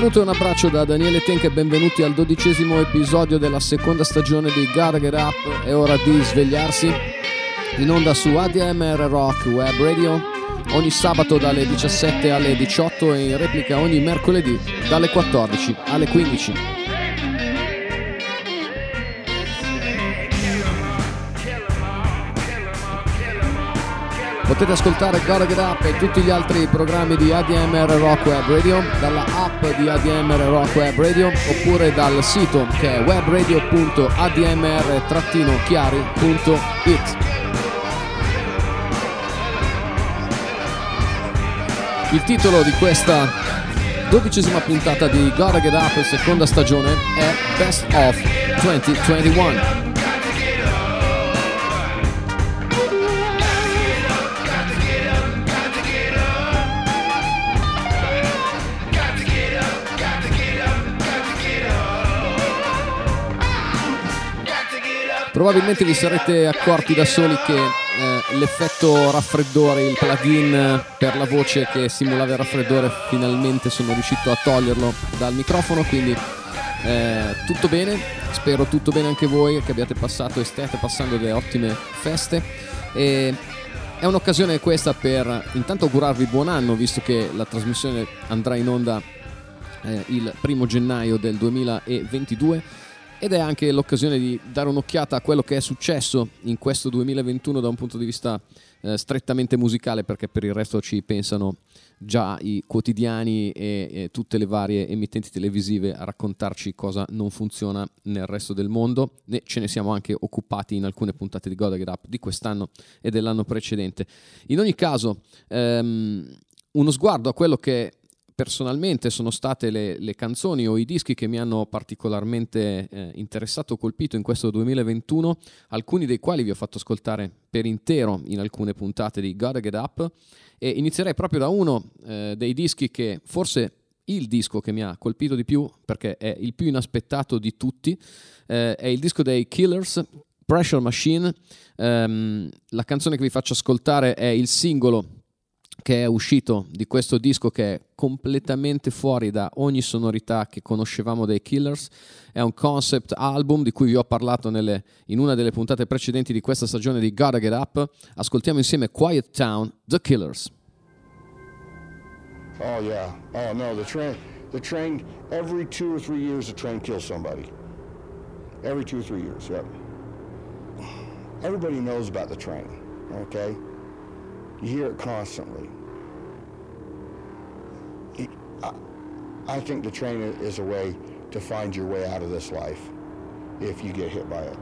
saluto e un abbraccio da Daniele Tenk e benvenuti al dodicesimo episodio della seconda stagione di Gotta Get Up. È ora di svegliarsi. In onda su ADMR Rock Web Radio ogni sabato dalle 17 alle 18 e in replica ogni mercoledì dalle 14 alle 15. Potete ascoltare Gotta Get Up e tutti gli altri programmi di ADMR Rock Web Radio dalla app di ADMR Rock Web Radio oppure dal sito che è webradio.admr-chiari.it. Il titolo di questa dodicesima puntata di Gotta Get Up, seconda stagione, è Best of 2021. Probabilmente vi sarete accorti da soli che eh, l'effetto raffreddore, il plugin per la voce che simulava il raffreddore, finalmente sono riuscito a toglierlo dal microfono, quindi eh, tutto bene, spero tutto bene anche voi che abbiate passato e stiate passando delle ottime feste. E è un'occasione questa per intanto augurarvi buon anno, visto che la trasmissione andrà in onda eh, il primo gennaio del 2022 ed è anche l'occasione di dare un'occhiata a quello che è successo in questo 2021 da un punto di vista eh, strettamente musicale perché per il resto ci pensano già i quotidiani e, e, tutte le varie emittenti televisive a raccontarci cosa non funziona nel resto del mondo e ce ne siamo anche occupati in alcune puntate di God Get Up di quest'anno e dell'anno precedente. In ogni caso ehm, uno sguardo a quello che personalmente sono state le, le, canzoni o i dischi che mi hanno particolarmente eh, interessato colpito in questo 2021, alcuni dei quali vi ho fatto ascoltare per intero in alcune puntate di Gotta Get Up. E inizierei proprio da uno eh, dei dischi che forse il disco che mi ha colpito di più perché è il più inaspettato di tutti, eh, è il disco dei Killers, Pressure Machine, um, la canzone che vi faccio ascoltare è il singolo che è uscito di questo disco che è completamente fuori da ogni sonorità che conoscevamo dei Killers. È un concept album di cui vi ho parlato nelle, in una delle puntate precedenti di questa stagione di Gotta Get Up. Ascoltiamo insieme Quiet Town, The Killers. Oh yeah. Oh no, the train the train every two or three years the train kills somebody. Every two or three years, yep. Everybody knows about the train, okay? You hear it constantly. I think the train is a way to find your way out of this life if you get hit by it.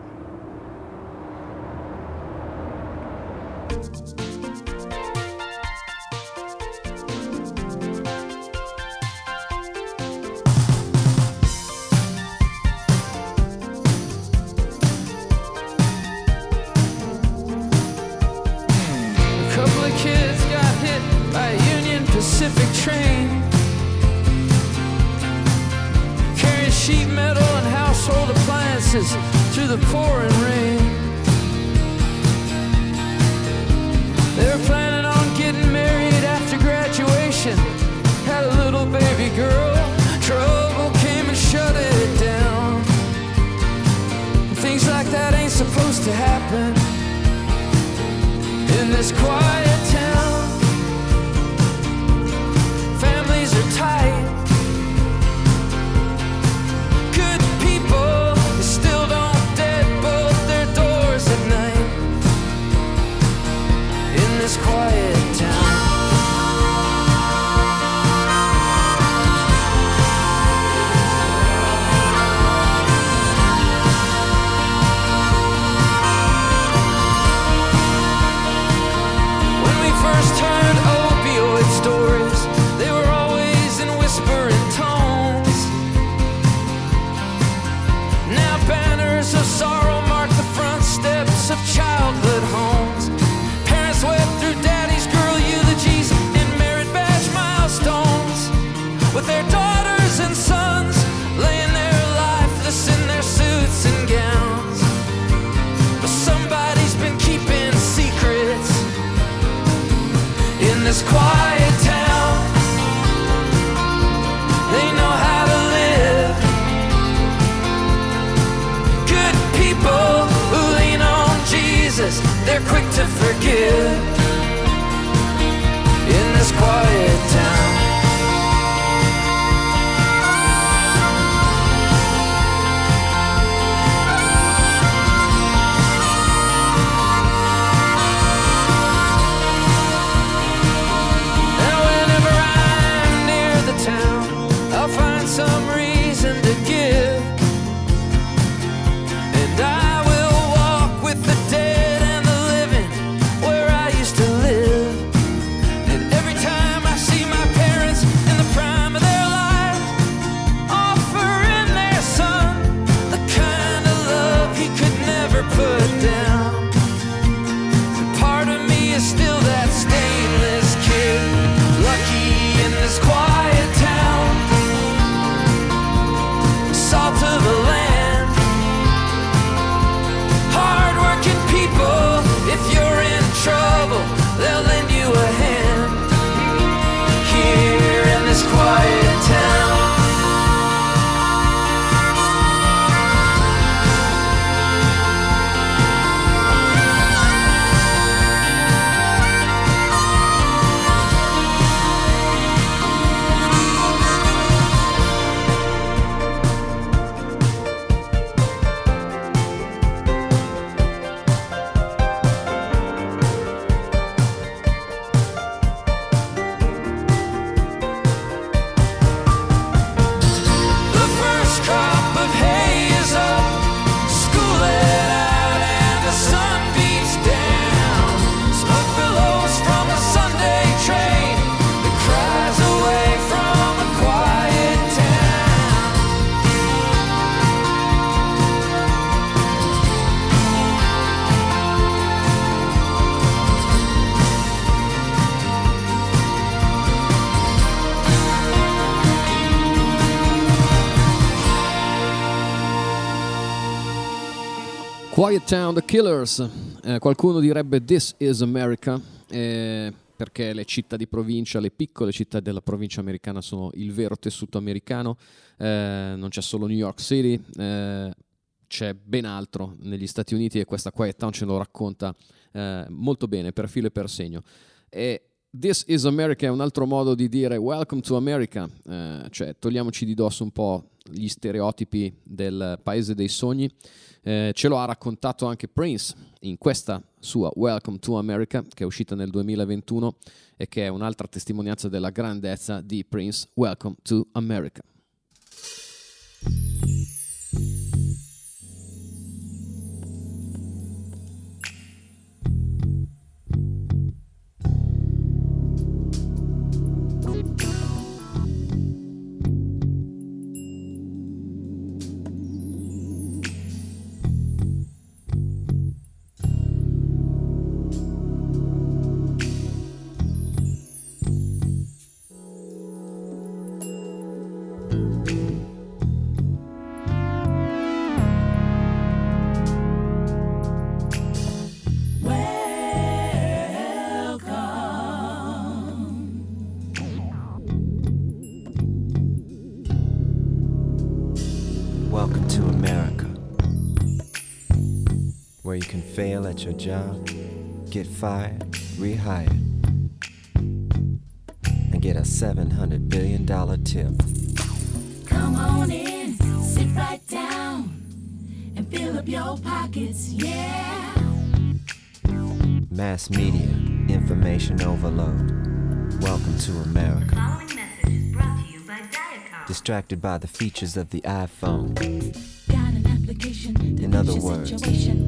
this quiet town. They know how to live. Good people who lean on Jesus, they're quick to forgive. Quiet Town, The Killers. Eh, qualcuno direbbe This is America, eh, perché le città di provincia, le piccole città della provincia americana sono il vero tessuto americano. Eh, non c'è solo New York City, eh, c'è ben altro negli Stati Uniti e questa Quiet Town ce lo racconta eh, molto bene, per filo e per segno. E This is America è un altro modo di dire Welcome to America, eh, cioè togliamoci di dosso un po' gli stereotipi del paese dei sogni. Eh, ce lo ha raccontato anche Prince in questa sua Welcome to America che è uscita nel 2021 e che è un'altra testimonianza della grandezza di Prince. Welcome to America. At your job, get fired, rehired, and get a $700 billion tip. Come on in, sit right down, and fill up your pockets, yeah. Mass media, information overload. Welcome to America. Following message is brought to you by Diacom. Distracted by the features of the iPhone. Got an application. In other words, situation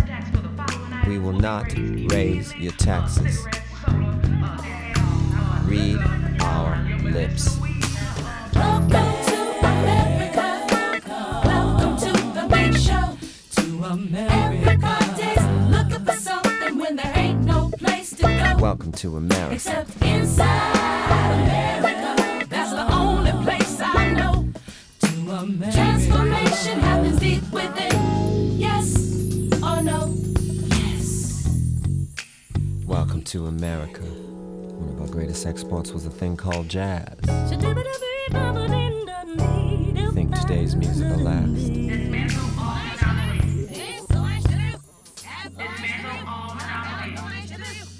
We will not raise your taxes. Read our lips. Welcome to America. Welcome to the big show. To America. Everybody's looking for something when there ain't no place to go. Welcome to America. Except inside America. That's the only place I know. To America. Welcome to America. One of our greatest exports was a thing called jazz. I think today's music will last.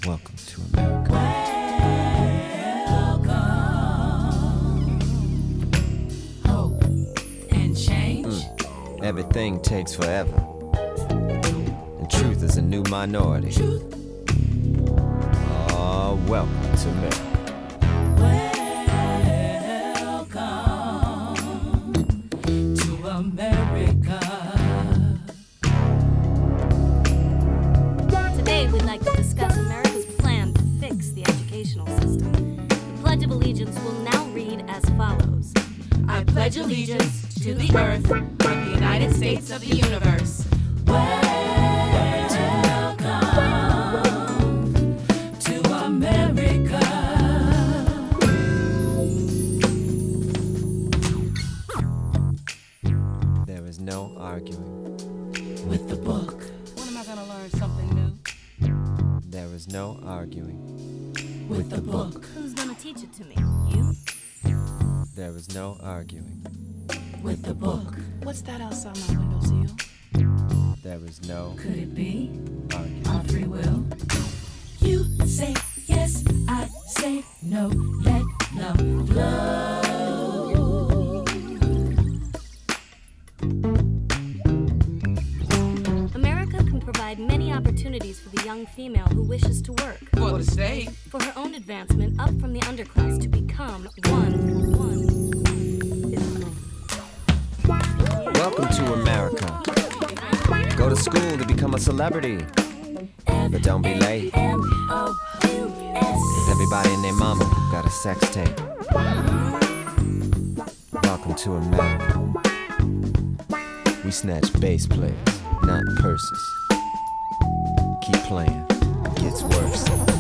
Welcome to America. Hope and change. Mm. Everything takes forever. And truth is a new minority. Truth welcome to me. Everybody and their mama got a sex tape. Welcome to America. We snatch bass players, not purses. Keep playing, it gets worse.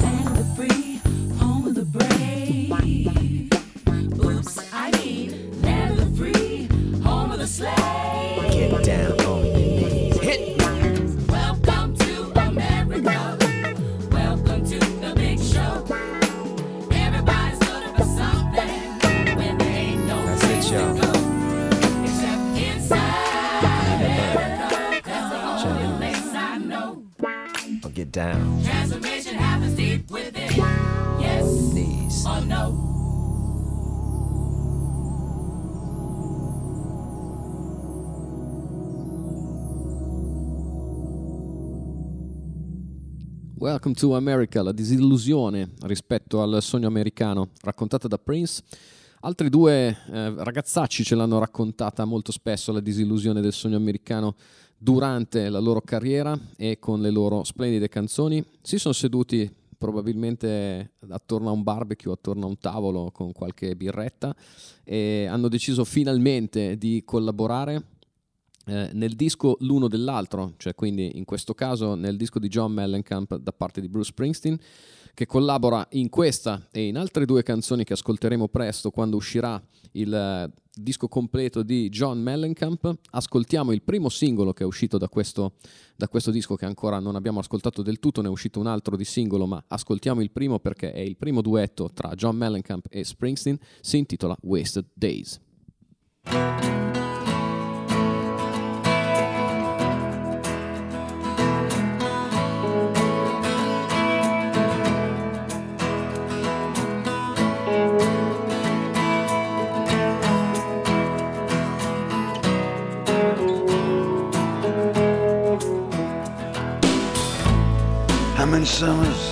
Welcome to America, la disillusione rispetto al sogno americano raccontata da Prince. Altri due eh, ragazzacci ce l'hanno raccontata molto spesso la disillusione del sogno americano durante la loro carriera e con le loro splendide canzoni. Si sono seduti probabilmente attorno a un barbecue, attorno a un tavolo con qualche birretta e hanno deciso finalmente di collaborare eh, nel disco l'uno dell'altro, cioè quindi in questo caso nel disco di John Mellencamp da parte di Bruce Springsteen, che collabora in questa e in altre due canzoni che ascolteremo presto quando uscirà il eh, disco completo di John Mellencamp. Ascoltiamo il primo singolo che è uscito da questo, da questo disco che ancora non abbiamo ascoltato del tutto, ne è uscito un altro di singolo, ma ascoltiamo il primo perché è il primo duetto tra John Mellencamp e Springsteen, si intitola Wasted Days. Summers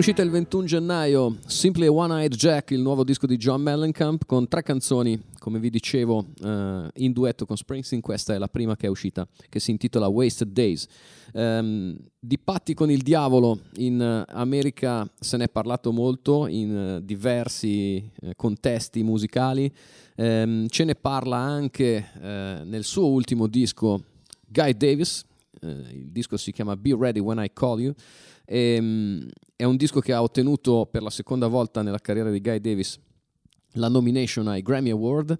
uscita il 21 gennaio Simply a One-Eyed Jack, il nuovo disco di John Mellencamp, con tre canzoni, come vi dicevo, eh, in duetto con Springsteen. Questa è la prima che è uscita, che si intitola Wasted Days. Ehm, di patti con il diavolo in America se ne è parlato molto in diversi eh, contesti musicali. Ehm, ce ne parla anche eh, nel suo ultimo disco Guy Davis. eh, il disco si chiama Be Ready When I Call You. Ehm, è un disco che ha ottenuto per la seconda volta nella carriera di Guy Davis la nomination ai Grammy Award.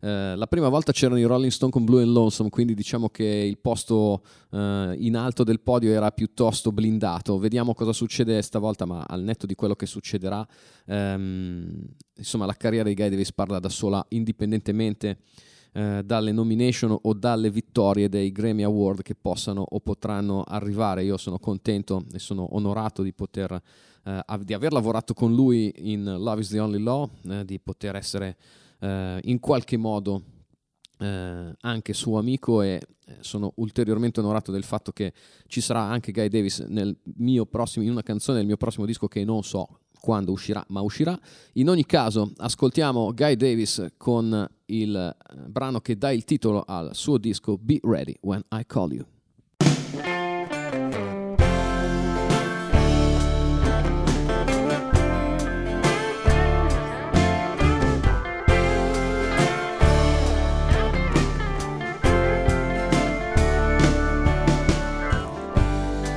Eh, la prima volta c'erano i Rolling Stone con Blue and Lonesome, quindi diciamo che il posto eh, in alto del podio era piuttosto blindato. Vediamo cosa succede stavolta, ma al netto di quello che succederà, ehm, insomma, la carriera di Guy Davis parla da sola, indipendentemente eh, dalle nomination o dalle vittorie dei Grammy Award che possano o potranno arrivare. Io sono contento e sono onorato di poter eh, di aver lavorato con lui in Love is the Only Law, eh, di poter essere eh, in qualche modo eh, anche suo amico e eh, sono ulteriormente onorato del fatto che ci sarà anche Guy Davis nel mio prossimo, in una canzone del mio prossimo disco che non so quando uscirà, ma uscirà. In ogni caso, ascoltiamo Guy Davis con il eh, brano che dà il titolo al suo disco Be Ready When I Call You.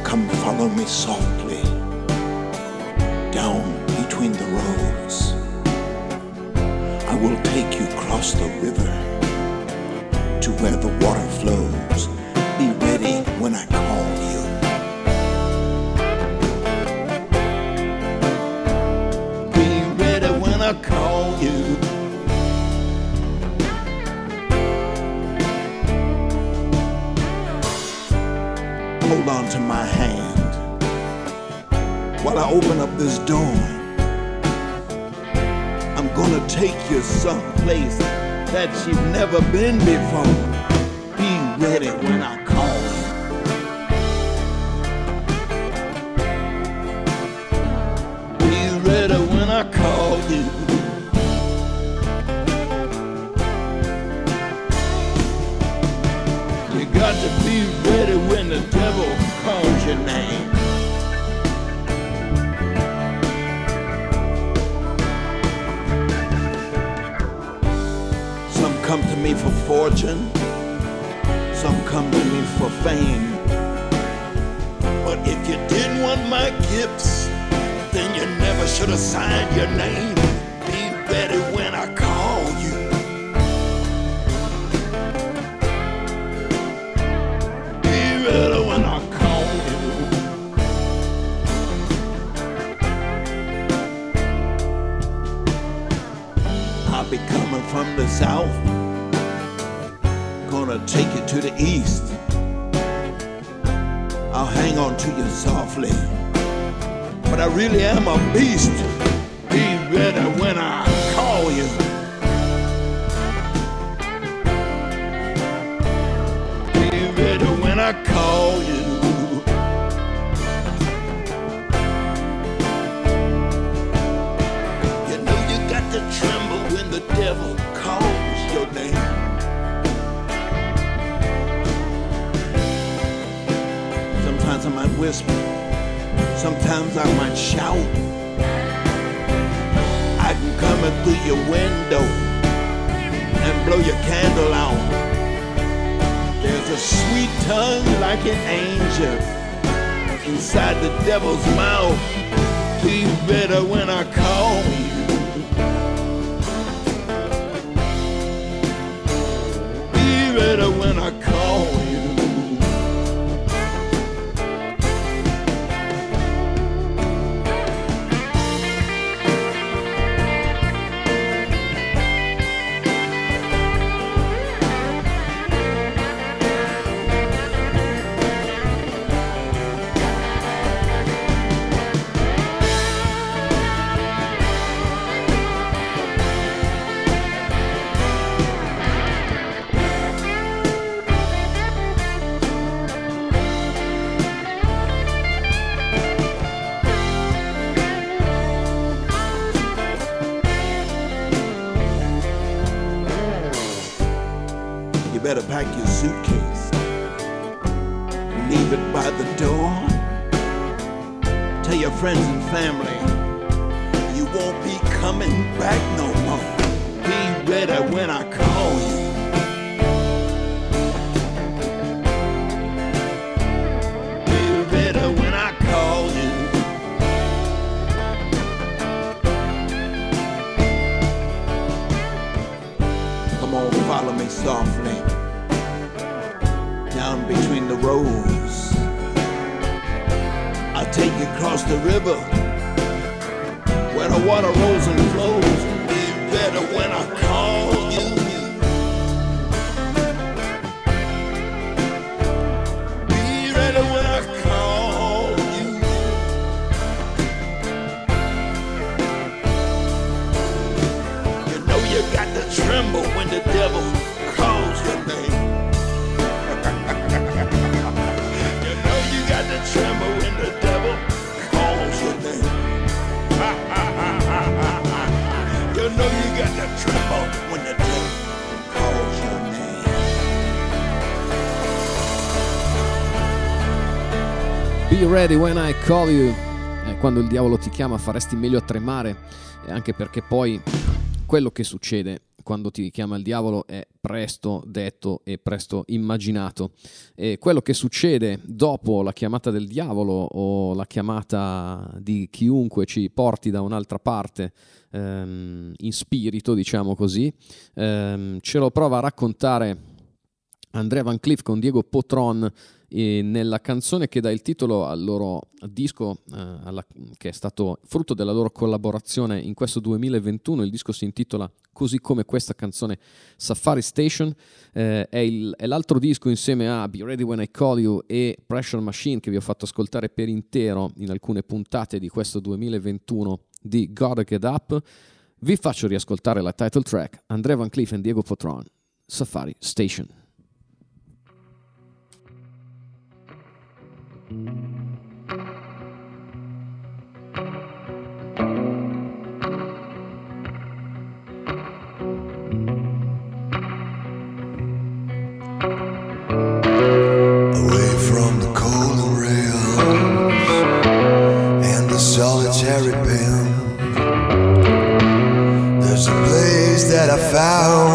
Come follow me softly down across the river to where the water flows. Be ready when I call you. Be ready when I call you. Hold on to my hand while I open up this door. I'm gonna take you someplace that you've never been before. Be ready when I call you. Be ready when I call you. You got to be ready when the devil calls your name. Me for fortune, some come to me for fame. But if you didn't want my gifts, then you never should have signed your name. Really am a beast. Pack your suitcase. Leave it by the door. Tell your friends and family you won't be coming back no more. Be ready when I call you. Be ready when I call you. Come on, follow me softly rows. I'll take you across the river where the water rolls and ready when I call you. Eh, quando il diavolo ti chiama faresti meglio a tremare, eh, anche perché poi quello che succede quando ti chiama il diavolo è presto detto e presto immaginato. E quello che succede dopo la chiamata del diavolo o la chiamata di chiunque ci porti da un'altra parte ehm, in spirito, diciamo così, ehm, ce lo prova a raccontare Andrea Van Cliff con Diego Potron eh, nella canzone che dà il titolo al loro disco, eh, alla- che è stato frutto della loro collaborazione in questo 2021. Il disco si intitola così come questa canzone Safari Station. Eh, è, il- è l'altro disco insieme a Be Ready When I Call You e Pressure Machine che vi ho fatto ascoltare per intero in alcune puntate di questo 2021 di Gotta Get Up. Vi faccio riascoltare la title track Andrea Van Cliff e Diego Potron, Safari Station. Solitary pen. There's a place that I found,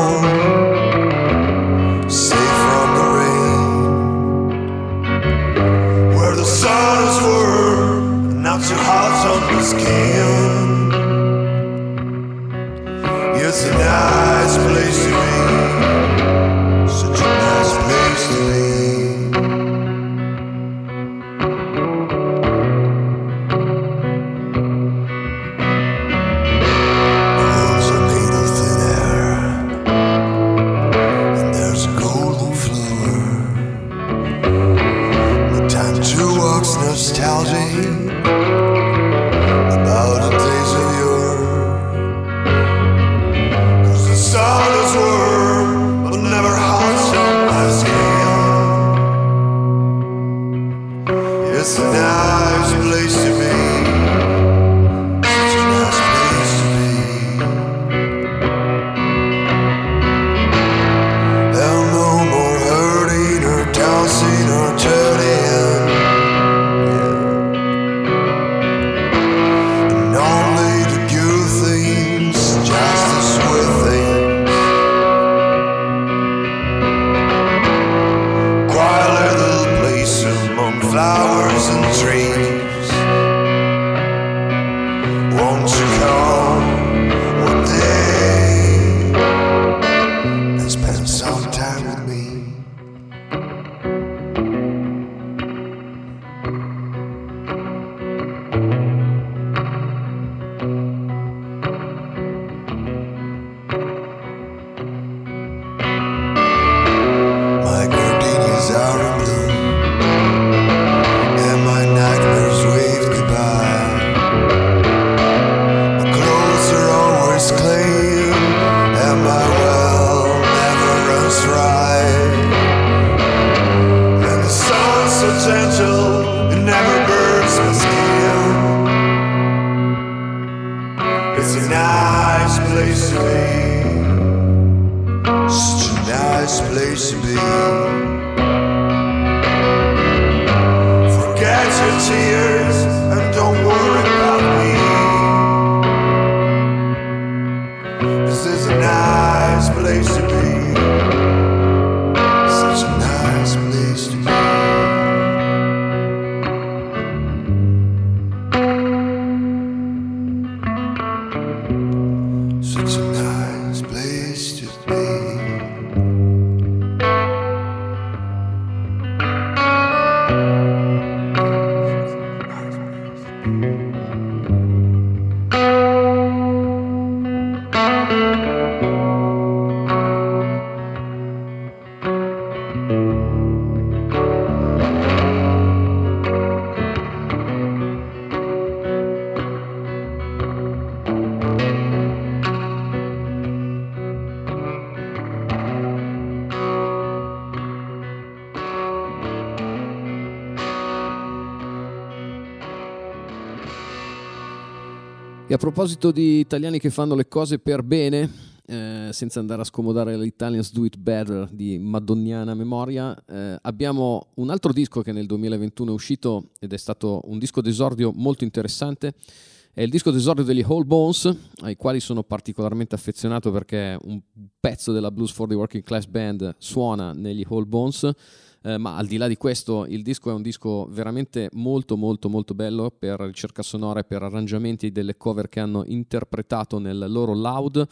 It's a nice place to be. Proposito di italiani che fanno le cose per bene, eh, senza andare a scomodare l'Italians Do It Better di Madonniana memoria, eh, abbiamo un altro disco che nel 2021 è uscito ed è stato un disco d'esordio molto interessante. È il disco d'esordio degli Whole Bones, ai quali sono particolarmente affezionato perché un pezzo della Blues for the Working Class Band suona negli Whole Bones. Eh, ma al di là di questo il disco è un disco veramente molto molto molto bello per ricerca sonora e per arrangiamenti delle cover che hanno interpretato nel loro loud.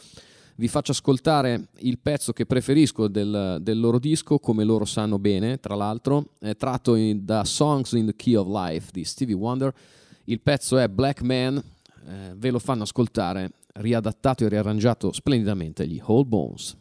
Vi faccio ascoltare il pezzo che preferisco del, del loro disco come loro sanno bene tra l'altro. È tratto in- da Songs in the Key of Life di Stevie Wonder. Il pezzo è Black Man. Eh, ve lo fanno ascoltare riadattato e riarrangiato splendidamente gli Whole Bones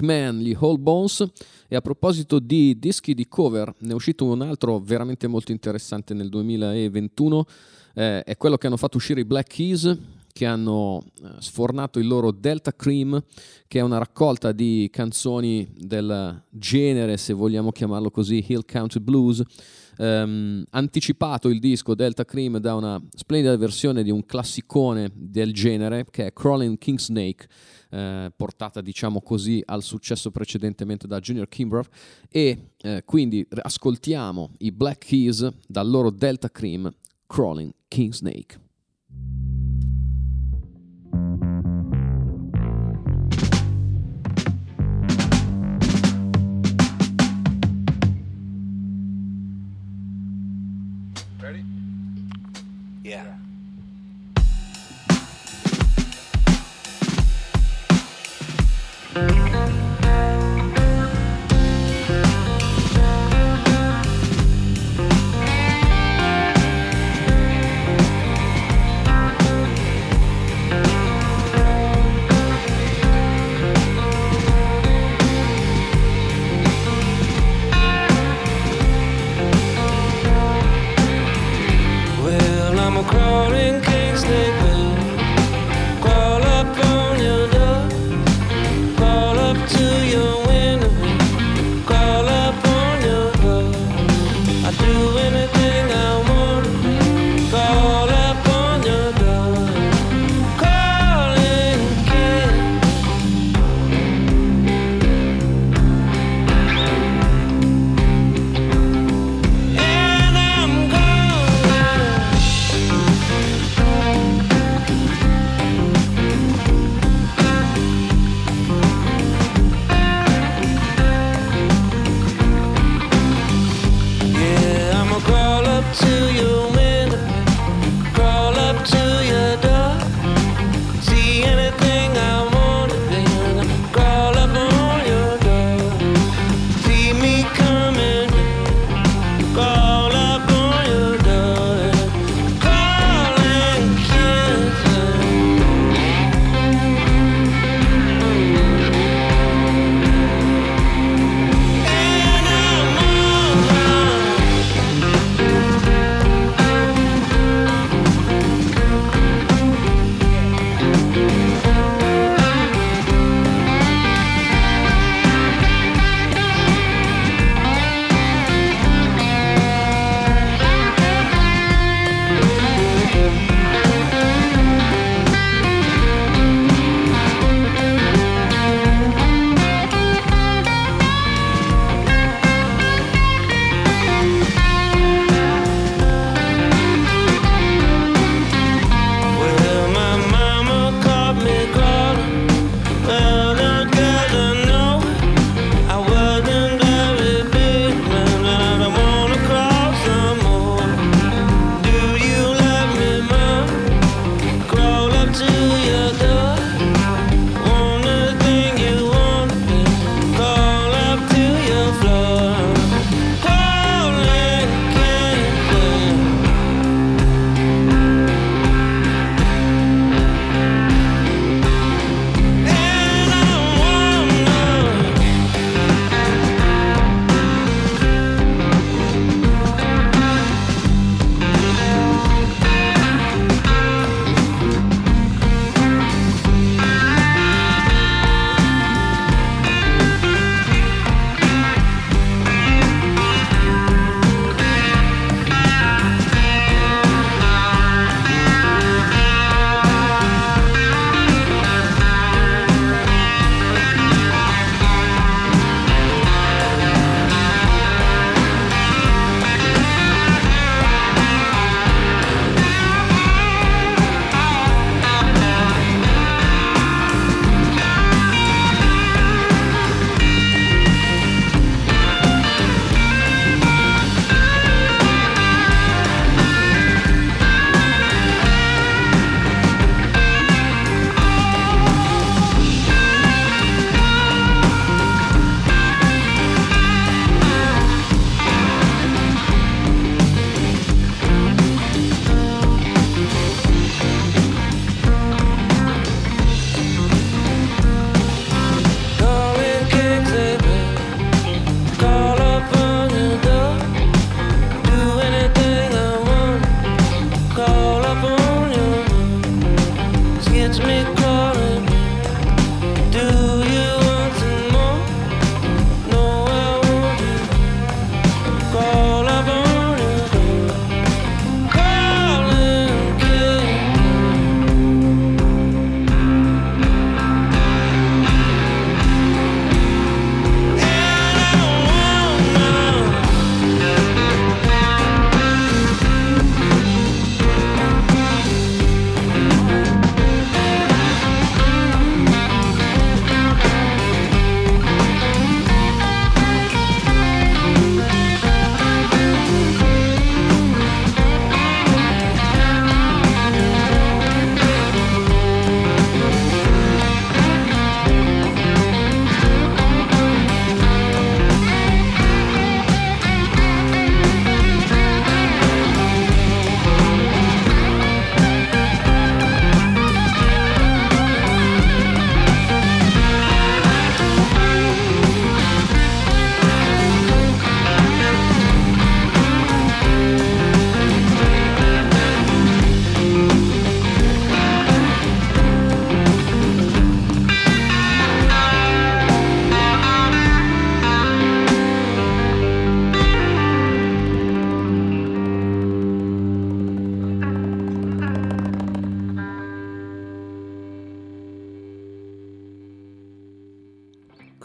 Man, gli Whole Bones. E a proposito di dischi di cover, ne è uscito un altro veramente molto interessante nel 2021. eh, è quello che hanno fatto uscire i Black Keys, che hanno eh, sfornato il loro Delta Cream, che è una raccolta di canzoni del genere, se vogliamo chiamarlo così, Hill Country Blues. Ehm, anticipato il disco Delta Cream da una splendida versione di un classicone del genere che è Crawling King Snake eh, portata diciamo così al successo precedentemente da Junior Kimbrough e eh, quindi ascoltiamo i Black Keys dal loro Delta Cream Crawling King Snake.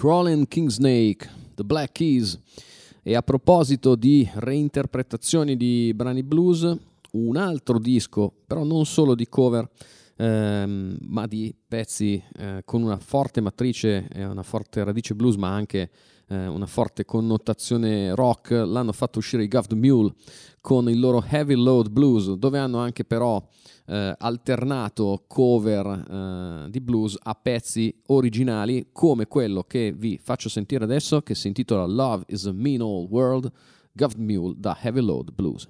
Crawling Kingsnake, The Black Keys. E a proposito di reinterpretazioni di brani blues, un altro disco, però non solo di cover, ehm, ma di pezzi eh, con una forte matrice e una forte radice blues, ma anche eh, una forte connotazione rock, l'hanno fatto uscire i Goved Mule con il loro Heavy Load Blues, dove hanno anche però eh, alternato cover eh, di blues a pezzi originali come quello che vi faccio sentire adesso che si intitola Love is a Mean Old World, Goved Mule da Heavy Load Blues.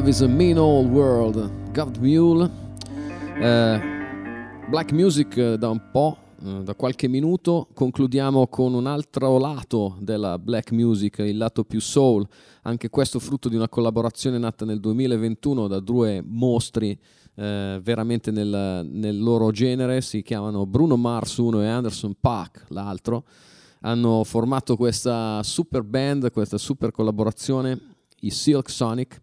Love is a Mean Old World, Gov't Mule. Eh, black music eh, da un po', eh, da qualche minuto. Concludiamo con un altro lato della black music, il lato più soul. Anche questo frutto di una collaborazione nata nel 2021 da due mostri eh, veramente nel, nel loro genere. Si chiamano Bruno Mars uno e Anderson Paak l'altro. Hanno formato questa super band, questa super collaborazione, i Silk Sonic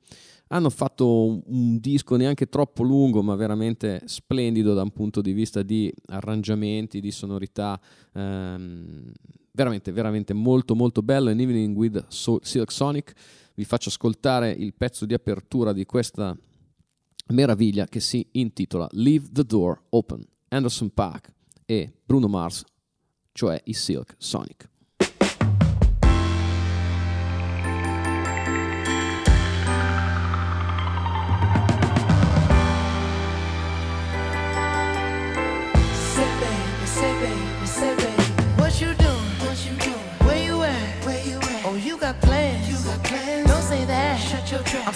hanno fatto un, disco neanche troppo lungo, ma veramente splendido da un punto di vista di arrangiamenti, di sonorità. Ehm, veramente, veramente molto, molto bello. An Evening with so- Silk Sonic. Vi faccio ascoltare il pezzo di apertura di questa meraviglia che si intitola Leave the Door Open. Anderson Paak e Bruno Mars, cioè i Silk Sonic.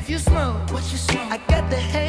If you smoke, what you smoke? I got the haze,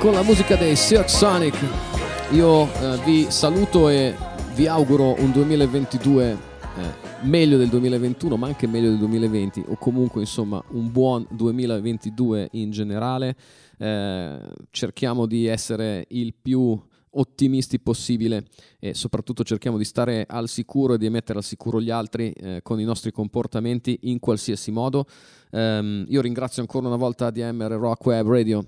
con la musica dei Silk Sonic io eh, vi saluto e vi auguro un 2022 eh, meglio del 2021 ma anche meglio del 2020 o comunque insomma un buon 2022 in generale. Eh, cerchiamo di essere il più ottimisti possibile e soprattutto cerchiamo di stare al sicuro e di mettere al sicuro gli altri eh, con i nostri comportamenti in qualsiasi modo. Ehm, io ringrazio ancora una volta ADMR Rock Web Radio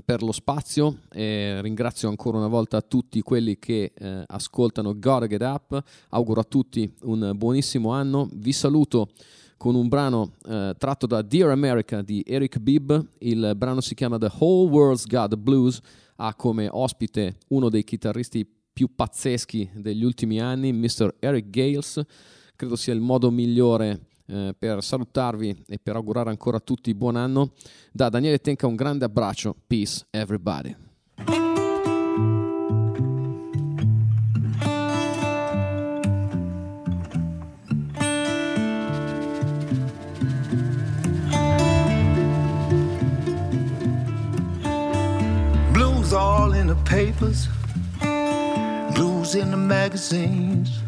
per lo spazio e ringrazio ancora una volta tutti quelli che eh, ascoltano Gotta Get Up, auguro a tutti un buonissimo anno, vi saluto con un brano eh, tratto da Dear America di Eric Bibb, il brano si chiama The Whole World's the Blues, ha come ospite uno dei chitarristi più pazzeschi degli ultimi anni, Mr. Eric Gales, credo sia il modo migliore eh, per salutarvi e per augurare ancora a tutti buon anno. Da Daniele Tenca un grande abbraccio. Peace everybody. Blues all in the papers, blues in the magazines,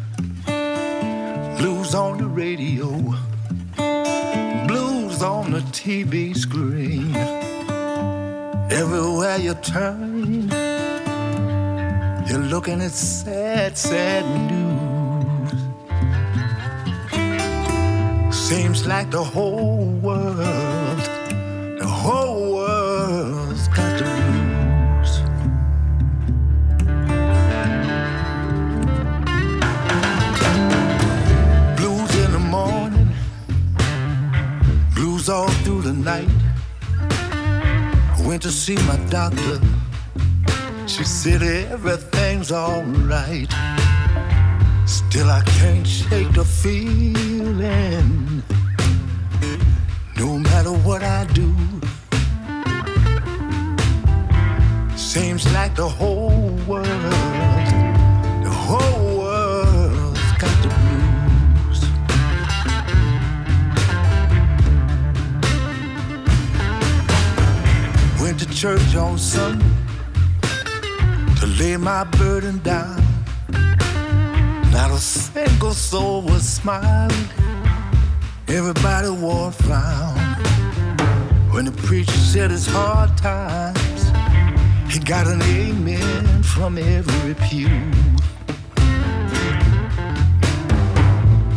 blues on the radio, blues on the TV screen. Everywhere you turn, you're looking at sad, sad news. Seems like the whole world, blues all through the night. I went to see my doctor. She said everything's alright. Still, I can't shake the feeling. No matter what I do, seems like the whole world, the whole world's church on Sunday to lay my burden down. Not a single soul was smiling. Everybody wore a frown. When the preacher said it's hard times, he got an amen from every pew.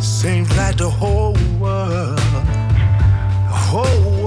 Seems like the whole world, the whole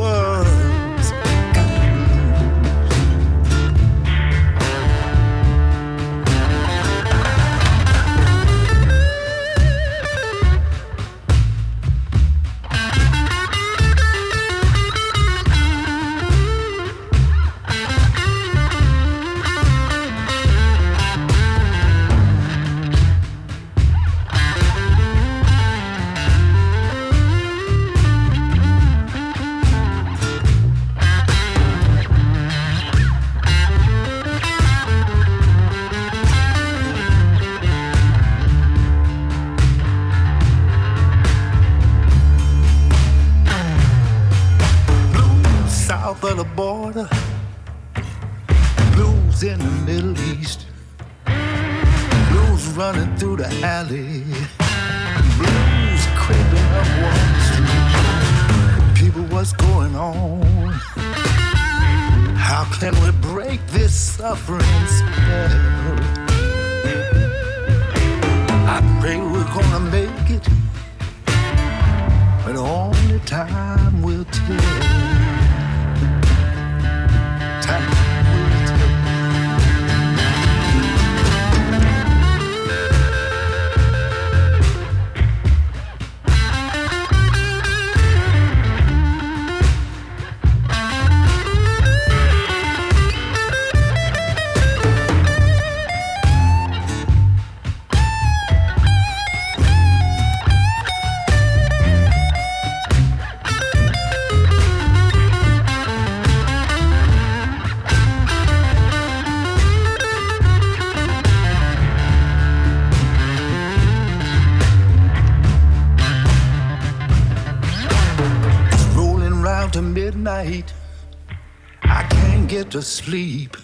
sleep.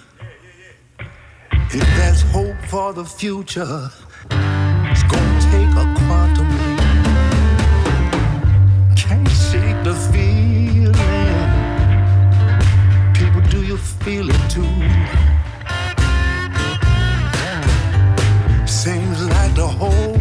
If there's hope for the future, it's gonna take a quantum leap. Can't shake the feeling. People, do you feel it too? Seems like the whole